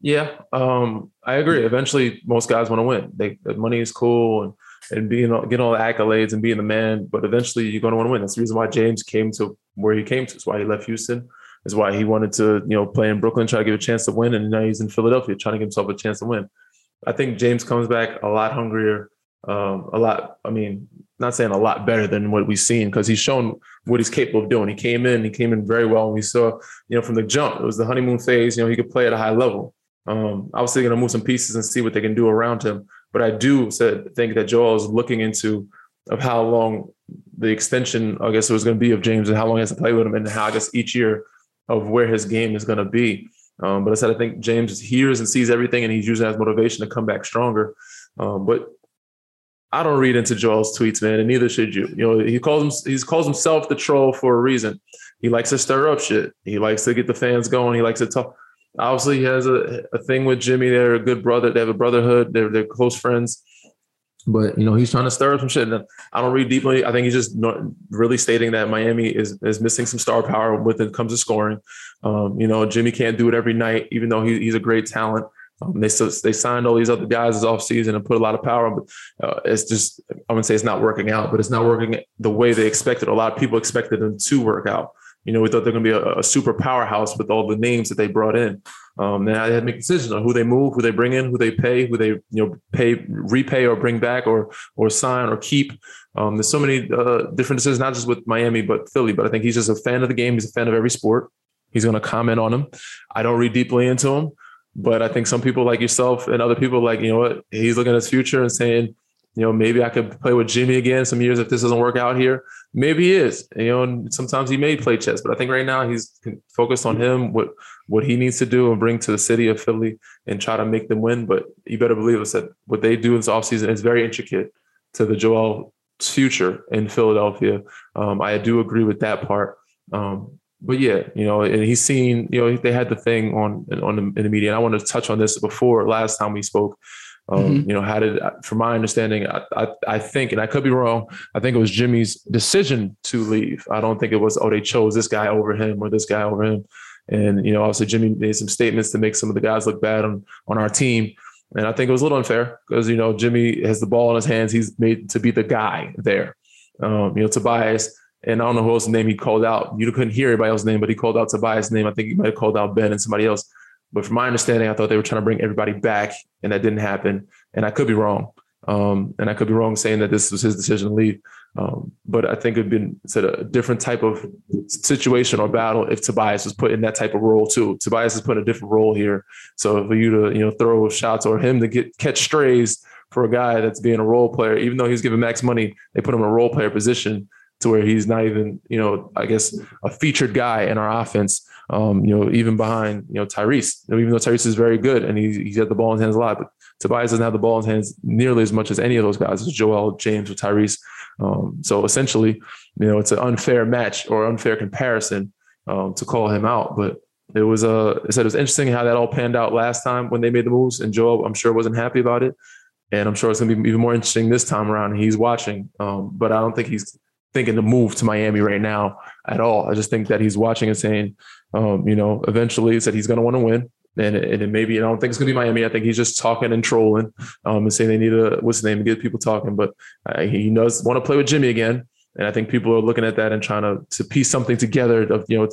Yeah, um, I agree. Eventually, most guys want to win. They, the money is cool and and being getting all the accolades and being the man, but eventually you're going to want to win. That's the reason why James came to where he came to. That's why he left Houston. That's why he wanted to, you know, play in Brooklyn, try to give a chance to win, and now he's in Philadelphia trying to give himself a chance to win. I think James comes back a lot hungrier, um, a lot. I mean, not saying a lot better than what we've seen because he's shown what he's capable of doing. He came in, he came in very well, and we saw, you know, from the jump, it was the honeymoon phase. You know, he could play at a high level. Um, obviously, going to move some pieces and see what they can do around him. But I do said, think that Joel is looking into of how long the extension, I guess, it was going to be of James and how long he has to play with him, and how I guess each year of where his game is going to be. Um, but I said I think James hears and sees everything, and he's using as motivation to come back stronger. Um, but I don't read into Joel's tweets, man, and neither should you. You know, he calls him he calls himself the troll for a reason. He likes to stir up shit. He likes to get the fans going. He likes to talk. Obviously, he has a, a thing with Jimmy. They're a good brother. They have a brotherhood. They're they're close friends. But you know, he's trying to stir up some shit. And I don't read deeply. I think he's just not really stating that Miami is is missing some star power when it comes to scoring. Um, you know, Jimmy can't do it every night, even though he, he's a great talent. Um, they they signed all these other guys this offseason and put a lot of power, but uh, it's just I wouldn't say it's not working out, but it's not working the way they expected. A lot of people expected them to work out. You know, we thought they're going to be a, a, super powerhouse with all the names that they brought in. Um, then I had to make decisions on who they move, who they bring in, who they pay, who they you know pay, repay or bring back, or or sign or keep. Um, there's so many uh, different decisions, not just with Miami but Philly. But I think he's just a fan of the game. He's a fan of every sport. He's going to comment on them. I don't read deeply into him, but I think some people like yourself and other people like you know what he's looking at his future and saying you know, maybe I could play with Jimmy again some years if this doesn't work out here. Maybe he is. You know, and sometimes he may play chess, but I think right now he's focused on him, what what he needs to do and bring to the city of Philly and try to make them win. But you better believe us that what they do in this offseason is very intricate to the Joel future in Philadelphia. Um, I do agree with that part. Um, but yeah, you know, and he's seen, you know, they had the thing on on the, in the media. And I wanted to touch on this before last time we spoke. Um, mm-hmm. You know, how did, from my understanding, I, I, I, think, and I could be wrong, I think it was Jimmy's decision to leave. I don't think it was, oh, they chose this guy over him or this guy over him. And, you know, obviously Jimmy made some statements to make some of the guys look bad on, on our team. And I think it was a little unfair because, you know, Jimmy has the ball in his hands. He's made to be the guy there. Um, you know, Tobias, and I don't know who else's name he called out. You couldn't hear everybody else's name, but he called out Tobias' name. I think he might have called out Ben and somebody else. But from my understanding, I thought they were trying to bring everybody back, and that didn't happen. And I could be wrong. Um, and I could be wrong saying that this was his decision to leave. Um, but I think it'd been said a different type of situation or battle if Tobias was put in that type of role too. Tobias is put in a different role here. So for you to you know throw shots or him to get catch strays for a guy that's being a role player, even though he's giving max money, they put him in a role player position to where he's not even you know I guess a featured guy in our offense um, you know, even behind, you know, Tyrese, you know, even though Tyrese is very good and he's, he's got the ball in his hands a lot, but Tobias doesn't have the ball in his hands nearly as much as any of those guys, as Joel, James, or Tyrese. Um, so essentially, you know, it's an unfair match or unfair comparison um, to call him out. But it was, uh, I said it was interesting how that all panned out last time when they made the moves. And Joel, I'm sure, wasn't happy about it. And I'm sure it's going to be even more interesting this time around. He's watching, um, but I don't think he's thinking to move to Miami right now at all. I just think that he's watching and saying, um, you know, eventually said he's going to want to win. And, and maybe I don't think it's going to be Miami. I think he's just talking and trolling um, and saying they need a what's his name to get people talking. But uh, he does want to play with Jimmy again, and I think people are looking at that and trying to to piece something together. Of you know,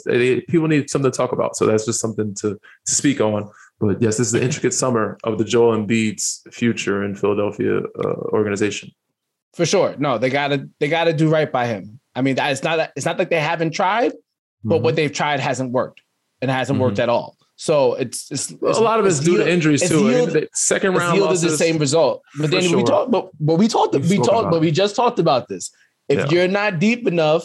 people need something to talk about. So that's just something to to speak on. But yes, this is the intricate summer of the Joel Embiid's future in Philadelphia uh, organization. For sure, no, they gotta they gotta do right by him. I mean, it's not it's not like they haven't tried but mm-hmm. what they've tried hasn't worked and hasn't mm-hmm. worked at all. So it's, it's, it's a lot of it's, it's due to injuries too. Second round yielded the same result. But then sure. we talked, but but we talked, we talked, but we just talked about this. If yeah. you're not deep enough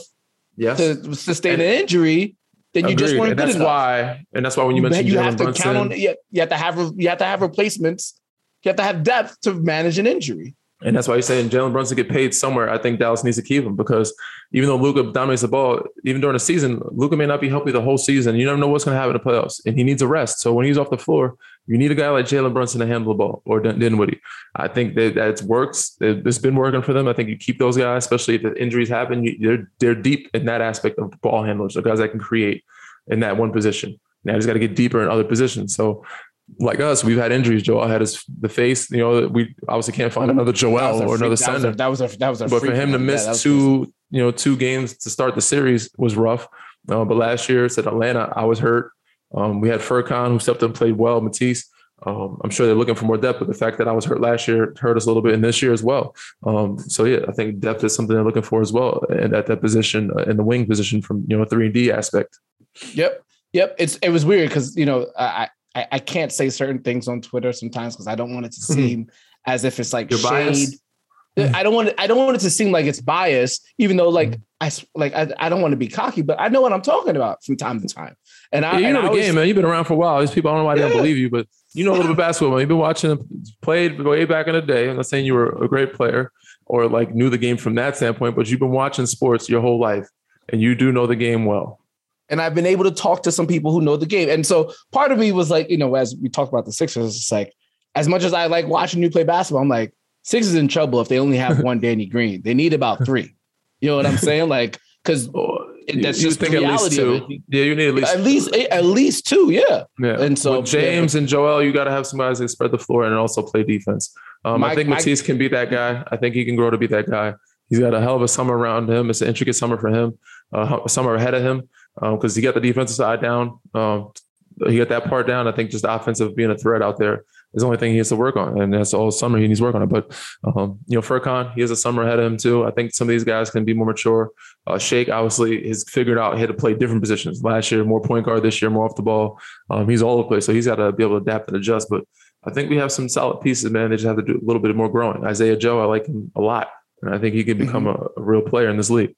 yes. to sustain and, an injury, then you agreed. just weren't and good that's enough. why, and that's why when you mentioned you have to Brunson, count on you, you have to have you have to have replacements. You have to have depth to manage an injury. And that's why you're saying Jalen Brunson get paid somewhere. I think Dallas needs to keep him because even though Luka dominates the ball, even during the season, Luka may not be healthy the whole season. You never know what's going to happen in the playoffs, and he needs a rest. So when he's off the floor, you need a guy like Jalen Brunson to handle the ball or Dinwiddie. I think that that works. It's been working for them. I think you keep those guys, especially if the injuries happen. They're they're deep in that aspect of ball handlers, the guys that can create in that one position. Now he's got to get deeper in other positions. So like us, we've had injuries. Joel had his the face. You know, we obviously can't find another Joel or another center. That was a that was a. But for him to miss yeah, two, you know, two games to start the series was rough. Uh, but last year, said Atlanta, I was hurt. Um, we had Furkan who stepped up and played well. Matisse. Um, I'm sure they're looking for more depth, but the fact that I was hurt last year hurt us a little bit in this year as well. Um, so yeah, I think depth is something they're looking for as well, and at that position uh, in the wing position from you know three and D aspect. Yep, yep. It's it was weird because you know I I, I can't say certain things on Twitter sometimes because I don't want it to mm-hmm. seem as if it's like You're shade. Mm-hmm. I don't want it, I don't want it to seem like it's biased, even though like mm-hmm. I like I, I don't want to be cocky, but I know what I'm talking about from time to time. And I yeah, you know the always, game, man. You've been around for a while. These people I don't know why they don't believe you, but you know a little bit basketball. Man. You've been watching, played way back in the day. I'm not saying you were a great player or like knew the game from that standpoint, but you've been watching sports your whole life, and you do know the game well and I've been able to talk to some people who know the game. And so part of me was like, you know, as we talked about the Sixers, it's like, as much as I like watching you play basketball, I'm like, Sixers in trouble if they only have one Danny Green. They need about three. You know what I'm saying? Like, because that's just the reality of it. Yeah, you need at least at least at least two. Yeah. Yeah. And so With James yeah. and Joel, you got to have some guys that spread the floor and also play defense. Um, I think Matisse can be that guy. I think he can grow to be that guy. He's got a hell of a summer around him. It's an intricate summer for him. Uh, summer ahead of him because um, he got the defensive side down. Um, he got that part down. I think just the offensive being a threat out there is the only thing he has to work on, and that's all summer he needs to work on it. But um, you know, Furkan, he has a summer ahead of him too. I think some of these guys can be more mature. Uh, Shake obviously has figured out he had to play different positions last year, more point guard this year, more off the ball. Um, he's all over the place, so he's got to be able to adapt and adjust. But I think we have some solid pieces, man. They just have to do a little bit more growing. Isaiah Joe, I like him a lot, and I think he can become mm-hmm. a, a real player in this league.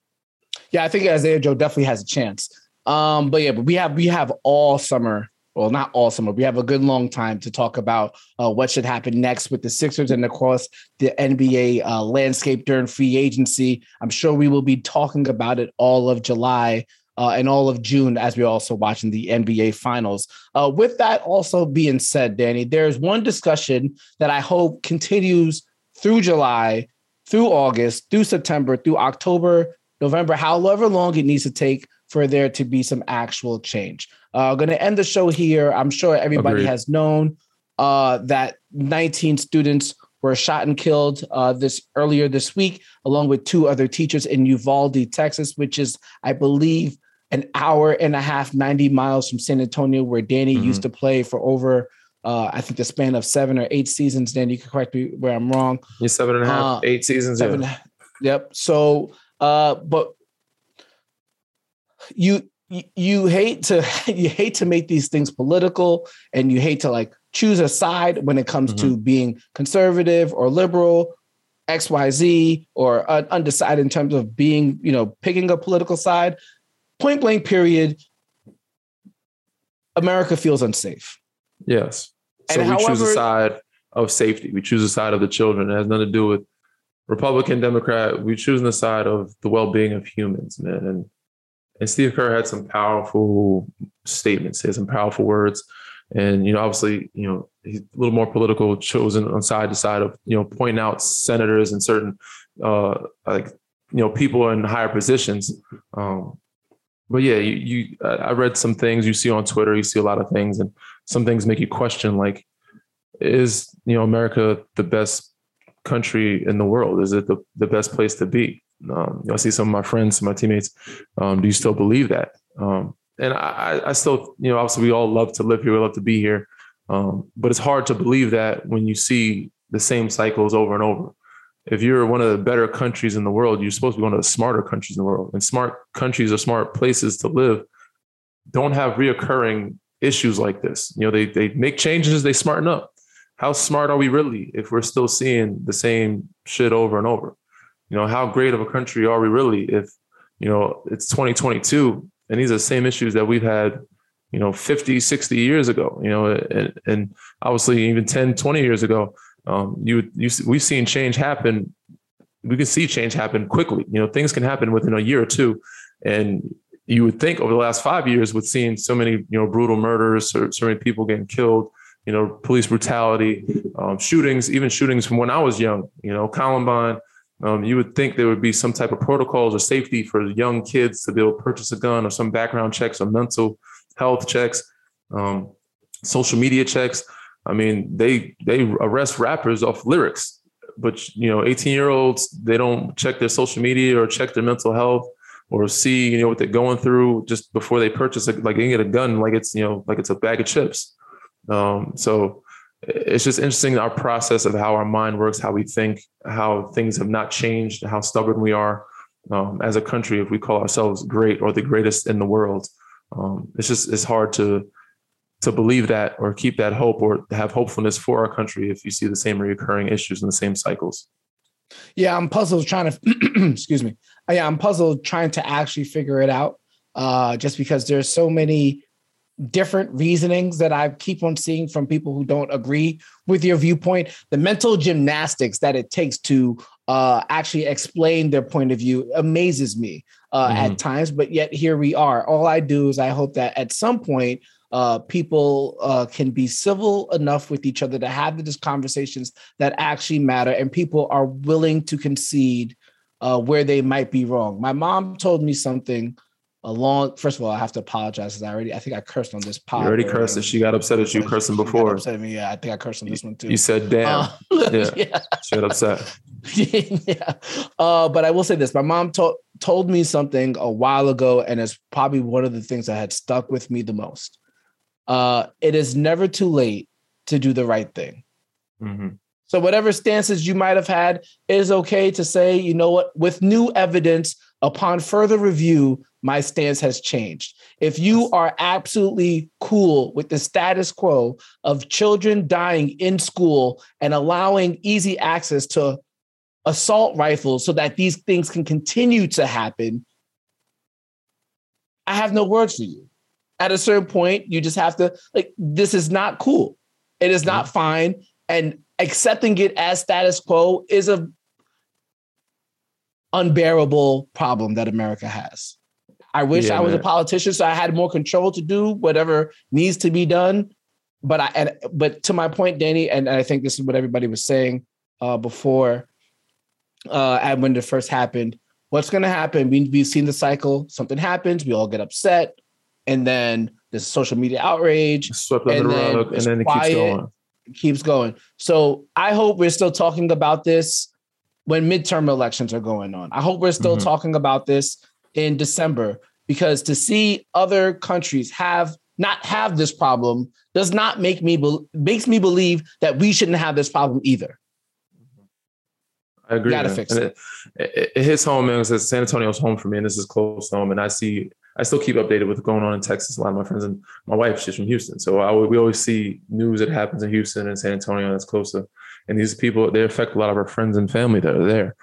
Yeah, I think Isaiah Joe definitely has a chance. Um, but yeah, but we have we have all summer. Well, not all summer. We have a good long time to talk about uh, what should happen next with the Sixers and across the NBA uh, landscape during free agency. I'm sure we will be talking about it all of July uh, and all of June as we're also watching the NBA finals. Uh, with that also being said, Danny, there's one discussion that I hope continues through July, through August, through September, through October, November, however long it needs to take for there to be some actual change. Uh, I'm going to end the show here. I'm sure everybody Agreed. has known uh, that 19 students were shot and killed uh, this earlier this week, along with two other teachers in Uvalde, Texas, which is, I believe, an hour and a half, 90 miles from San Antonio, where Danny mm-hmm. used to play for over, uh, I think, the span of seven or eight seasons. Danny, you can correct me where I'm wrong. Yeah, seven and a half, uh, eight seasons. Seven, yeah. Yep. So, uh, but you you hate to you hate to make these things political and you hate to like choose a side when it comes mm-hmm. to being conservative or liberal xyz or undecided in terms of being you know picking a political side. Point blank period america feels unsafe. Yes. So and we however, choose a side of safety. We choose a side of the children. It has nothing to do with republican democrat. We choose the side of the well-being of humans man. And and Steve Kerr had some powerful statements. He had some powerful words. And, you know, obviously, you know, he's a little more political, chosen on side to side of, you know, pointing out senators and certain, uh, like, you know, people in higher positions. Um, but yeah, you, you, I read some things you see on Twitter, you see a lot of things, and some things make you question, like, is, you know, America the best country in the world? Is it the, the best place to be? Um, I see some of my friends, my teammates. Um, do you still believe that? Um, and I, I, still, you know, obviously we all love to live here, we love to be here, um, but it's hard to believe that when you see the same cycles over and over. If you're one of the better countries in the world, you're supposed to be one of the smarter countries in the world. And smart countries or smart places to live don't have reoccurring issues like this. You know, they they make changes, they smarten up. How smart are we really if we're still seeing the same shit over and over? You know, how great of a country are we really if, you know, it's 2022 and these are the same issues that we've had, you know, 50, 60 years ago, you know, and, and obviously even 10, 20 years ago. um, you you we've seen change happen. We can see change happen quickly. You know, things can happen within a year or two, and you would think over the last five years, with seeing so many you know brutal murders, or so many people getting killed, you know, police brutality, um, shootings, even shootings from when I was young. You know, Columbine. Um, you would think there would be some type of protocols or safety for young kids to be able to purchase a gun or some background checks or mental health checks, um, social media checks. I mean, they they arrest rappers off lyrics, but you know, 18 year olds they don't check their social media or check their mental health or see you know what they're going through just before they purchase it. Like they get a gun, like it's you know like it's a bag of chips. Um, so it's just interesting our process of how our mind works, how we think, how things have not changed, how stubborn we are um, as a country if we call ourselves great or the greatest in the world. Um, it's just it's hard to to believe that or keep that hope or have hopefulness for our country if you see the same recurring issues and the same cycles. Yeah, I'm puzzled trying to excuse me. Yeah, I'm puzzled trying to actually figure it out. Uh, just because there's so many different reasonings that I keep on seeing from people who don't agree with your viewpoint, the mental gymnastics that it takes to uh, actually explain their point of view amazes me uh, mm-hmm. at times. But yet here we are. All I do is I hope that at some point uh, people uh, can be civil enough with each other to have these conversations that actually matter, and people are willing to concede uh, where they might be wrong. My mom told me something a long. First of all, I have to apologize because I already. I think I cursed on this pod. You already cursed, and she got upset at you cursing before. Upset at me. Yeah, I think I cursed on this one too. You said, "Damn." Uh, yeah. yeah. She got upset. yeah. Uh, but I will say this: my mom told told me something a while ago, and it's probably one of the things that had stuck with me the most. Uh, it is never too late to do the right thing. Mm-hmm. So, whatever stances you might have had, it is okay to say, you know what, with new evidence, upon further review, my stance has changed. If you are absolutely cool with the status quo of children dying in school and allowing easy access to assault rifles so that these things can continue to happen, I have no words for you. At a certain point, you just have to, like, this is not cool. It is not mm-hmm. fine. And accepting it as status quo is a unbearable problem that America has. I wish yeah, I was man. a politician so I had more control to do whatever needs to be done. But I and but to my point, Danny, and I think this is what everybody was saying uh, before uh, and when it first happened. What's going to happen? We, we've seen the cycle. Something happens, we all get upset, and then there's social media outrage, swept under the rug, and then it quiet, keeps going. Keeps going. So I hope we're still talking about this when midterm elections are going on. I hope we're still mm-hmm. talking about this in December because to see other countries have not have this problem does not make me be- makes me believe that we shouldn't have this problem either. I agree. Gotta man. fix it. It, it. hits home, man. Because San Antonio's home for me, and this is close to home. And I see, I still keep updated with what's going on in Texas. A lot of my friends and my wife, she's from Houston, so I, we always see news that happens in Houston and San Antonio that's closer. And these people, they affect a lot of our friends and family that are there.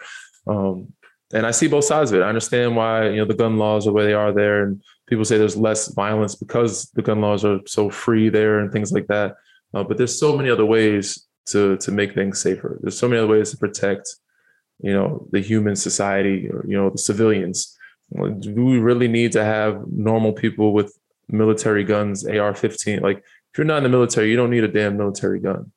Um, and I see both sides of it. I understand why you know the gun laws are where they are there, and people say there's less violence because the gun laws are so free there and things like that. Uh, but there's so many other ways to to make things safer. There's so many other ways to protect, you know, the human society or you know the civilians. Do we really need to have normal people with military guns, AR-15? Like, if you're not in the military, you don't need a damn military gun.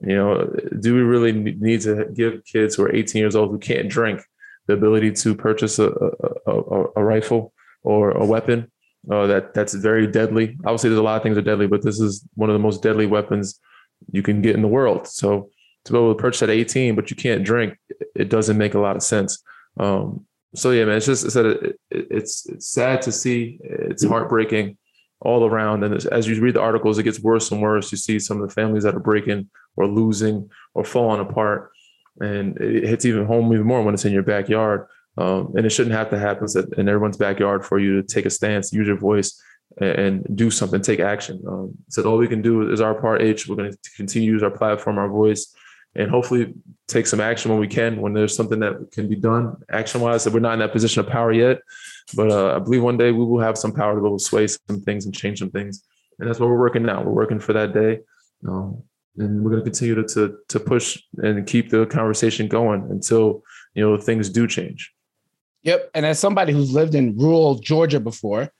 You know, do we really need to give kids who are 18 years old who can't drink? the ability to purchase a, a, a, a rifle or a weapon uh, that that's very deadly. Obviously, there's a lot of things that are deadly, but this is one of the most deadly weapons you can get in the world. So to be able to purchase at 18, but you can't drink, it doesn't make a lot of sense. Um, so yeah, man, it's just it's, it's it's sad to see. It's heartbreaking all around, and as you read the articles, it gets worse and worse. You see some of the families that are breaking or losing or falling apart and it hits even home even more when it's in your backyard. Um, and it shouldn't have to happen in everyone's backyard for you to take a stance, use your voice, and, do something, take action. Um, so all we can do is our part. H. We're going to continue to use our platform, our voice, and hopefully take some action when we can. When there's something that can be done action-wise, that we're not in that position of power yet, but uh, I believe one day we will have some power to be able to sway some things and change some things. And that's what we're working now. We're working for that day. Um, and we're going to continue to, to to push and keep the conversation going until you know things do change. Yep, and as somebody who's lived in rural Georgia before,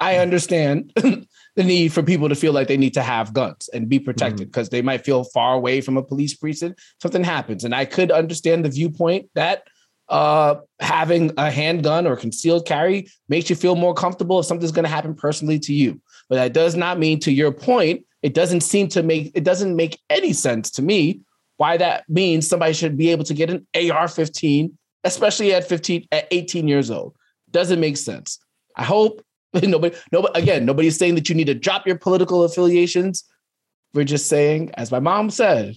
I understand the need for people to feel like they need to have guns and be protected because mm-hmm. they might feel far away from a police precinct. Something happens, and I could understand the viewpoint that uh, having a handgun or concealed carry makes you feel more comfortable if something's going to happen personally to you. But that does not mean, to your point, it doesn't seem to make it doesn't make any sense to me why that means somebody should be able to get an AR-15, especially at 15 at 18 years old. Doesn't make sense. I hope nobody, nobody again, nobody's saying that you need to drop your political affiliations. We're just saying, as my mom said,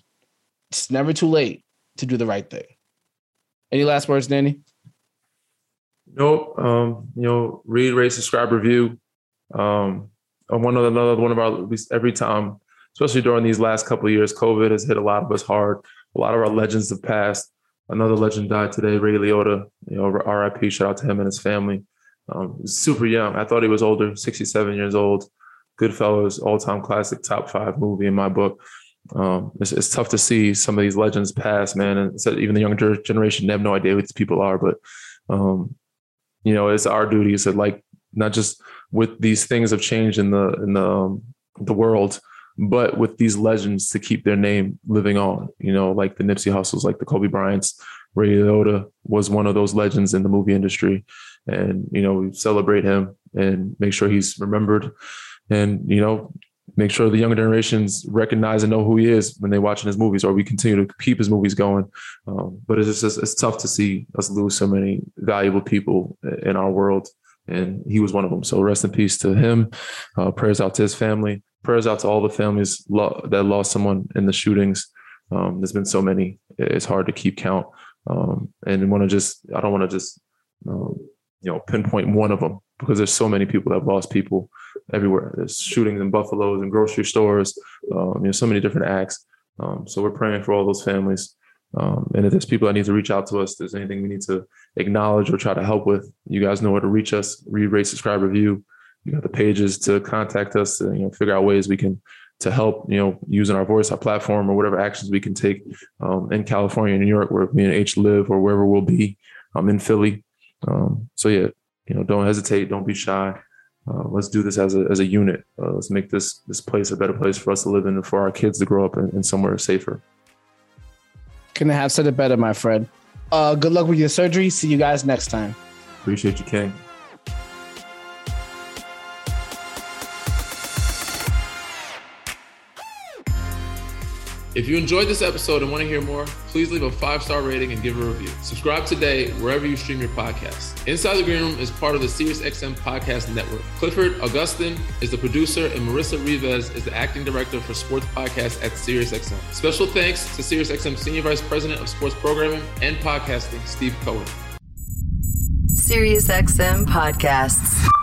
it's never too late to do the right thing. Any last words, Danny? Nope. Um, you know, read, rate, subscribe, review. Um, one of another one of our least every time, especially during these last couple years, COVID has hit a lot of us hard. A lot of our legends have passed. Another legend died today, Ray Liotta. You know, R.I.P. Shout out to him and his family. Um, super young. I thought he was older, 67 years old. Goodfellas, all-time classic, top five movie in my book um, it's, it's, tough to see some of these legends pass, man. And so even the younger generation, have no idea who these people are. But, um, you know, it's our duty to like, not just with these things have changed in the, in the, um, the world, but with these legends to keep their name living on, you know, like the Nipsey Hustles, like the Kobe Bryants, Ray Liotta was one of those legends in the movie industry. And, you know, we celebrate him and make sure he's remembered and, you know, make sure the younger generations recognize and know who he is when they're watching his movies, or we continue to keep his movies going. Um, but it's just it's tough to see us lose so many valuable people in our world, and he was one of them. So rest in peace to him. Uh, prayers out to his family. Prayers out to all the families lo- that lost someone in the shootings. Um, there's been so many; it's hard to keep count. Um, and want to just I don't want to just um, you know pinpoint one of them because there's so many people that have lost people everywhere. There's shootings in Buffaloes and grocery stores. Um, you know, so many different acts. Um, so we're praying for all those families. Um, and if there's people that need to reach out to us, there's anything we need to acknowledge or try to help with, you guys know where to reach us. Read, rate, subscribe, review. You got the pages to contact us to you know figure out ways we can to help you know using our voice, our platform, or whatever actions we can take um, in California, New York, where me and H live, or wherever we'll be. I'm um, in Philly. Um, so yeah, you know, don't hesitate, don't be shy. Uh, let's do this as a as a unit. Uh, let's make this this place a better place for us to live in and for our kids to grow up in, in somewhere safer. Couldn't have said it better, my friend. Uh, good luck with your surgery. See you guys next time. Appreciate you, King. If you enjoyed this episode and want to hear more, please leave a five star rating and give a review. Subscribe today wherever you stream your podcasts. Inside the Green Room is part of the SiriusXM Podcast Network. Clifford Augustin is the producer, and Marissa Rivas is the acting director for sports podcasts at SiriusXM. Special thanks to SiriusXM Senior Vice President of Sports Programming and Podcasting, Steve Cohen. SiriusXM Podcasts.